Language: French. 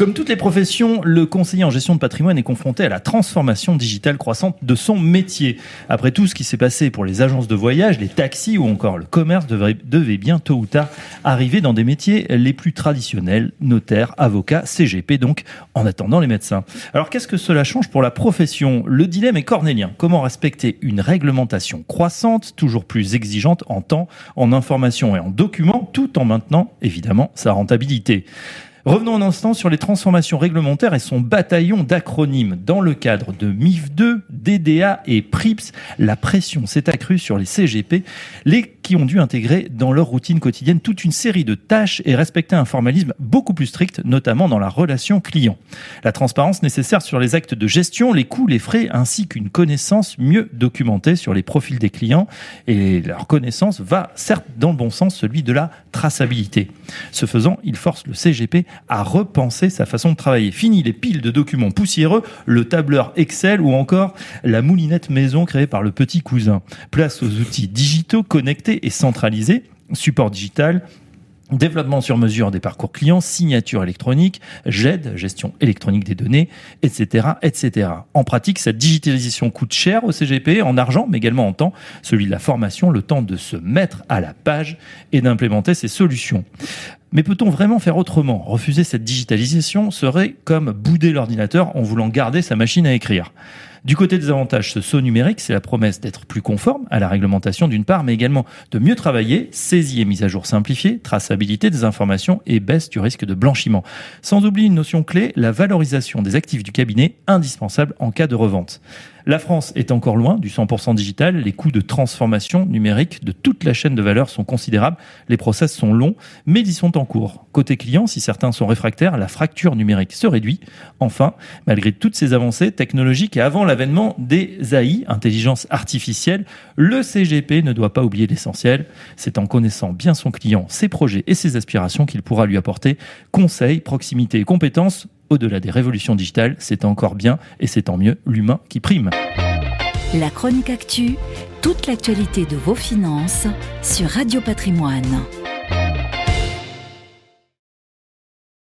Comme toutes les professions, le conseiller en gestion de patrimoine est confronté à la transformation digitale croissante de son métier. Après tout ce qui s'est passé pour les agences de voyage, les taxis ou encore le commerce devait, devait bien tôt ou tard arriver dans des métiers les plus traditionnels, notaires, avocats, CGP donc, en attendant les médecins. Alors qu'est-ce que cela change pour la profession? Le dilemme est cornélien. Comment respecter une réglementation croissante, toujours plus exigeante en temps, en information et en documents, tout en maintenant évidemment sa rentabilité? Revenons un instant sur les transformations réglementaires et son bataillon d'acronymes. Dans le cadre de MIF2, DDA et PRIPS, la pression s'est accrue sur les CGP, ont dû intégrer dans leur routine quotidienne toute une série de tâches et respecter un formalisme beaucoup plus strict, notamment dans la relation client. La transparence nécessaire sur les actes de gestion, les coûts, les frais, ainsi qu'une connaissance mieux documentée sur les profils des clients. Et leur connaissance va certes dans le bon sens, celui de la traçabilité. Ce faisant, il force le CGP à repenser sa façon de travailler. Fini les piles de documents poussiéreux, le tableur Excel ou encore la moulinette maison créée par le petit cousin. Place aux outils digitaux connectés et centralisés, support digital, Développement sur mesure des parcours clients, signature électronique, GED, gestion électronique des données, etc., etc. En pratique, cette digitalisation coûte cher au CGP en argent, mais également en temps, celui de la formation, le temps de se mettre à la page et d'implémenter ces solutions. Mais peut-on vraiment faire autrement? Refuser cette digitalisation serait comme bouder l'ordinateur en voulant garder sa machine à écrire. Du côté des avantages, ce saut numérique, c'est la promesse d'être plus conforme à la réglementation d'une part, mais également de mieux travailler, saisie et mise à jour simplifiée, traçabilité des informations et baisse du risque de blanchiment. Sans oublier une notion clé, la valorisation des actifs du cabinet, indispensable en cas de revente. La France est encore loin du 100% digital. Les coûts de transformation numérique de toute la chaîne de valeur sont considérables. Les process sont longs, mais ils sont en cours. Côté client, si certains sont réfractaires, la fracture numérique se réduit. Enfin, malgré toutes ces avancées technologiques et avant l'avènement des AI, intelligence artificielle, le CGP ne doit pas oublier l'essentiel. C'est en connaissant bien son client, ses projets et ses aspirations qu'il pourra lui apporter conseils, proximité et compétences au-delà des révolutions digitales, c'est encore bien, et c'est tant mieux, l'humain qui prime. La chronique actu, toute l'actualité de vos finances sur Radio Patrimoine.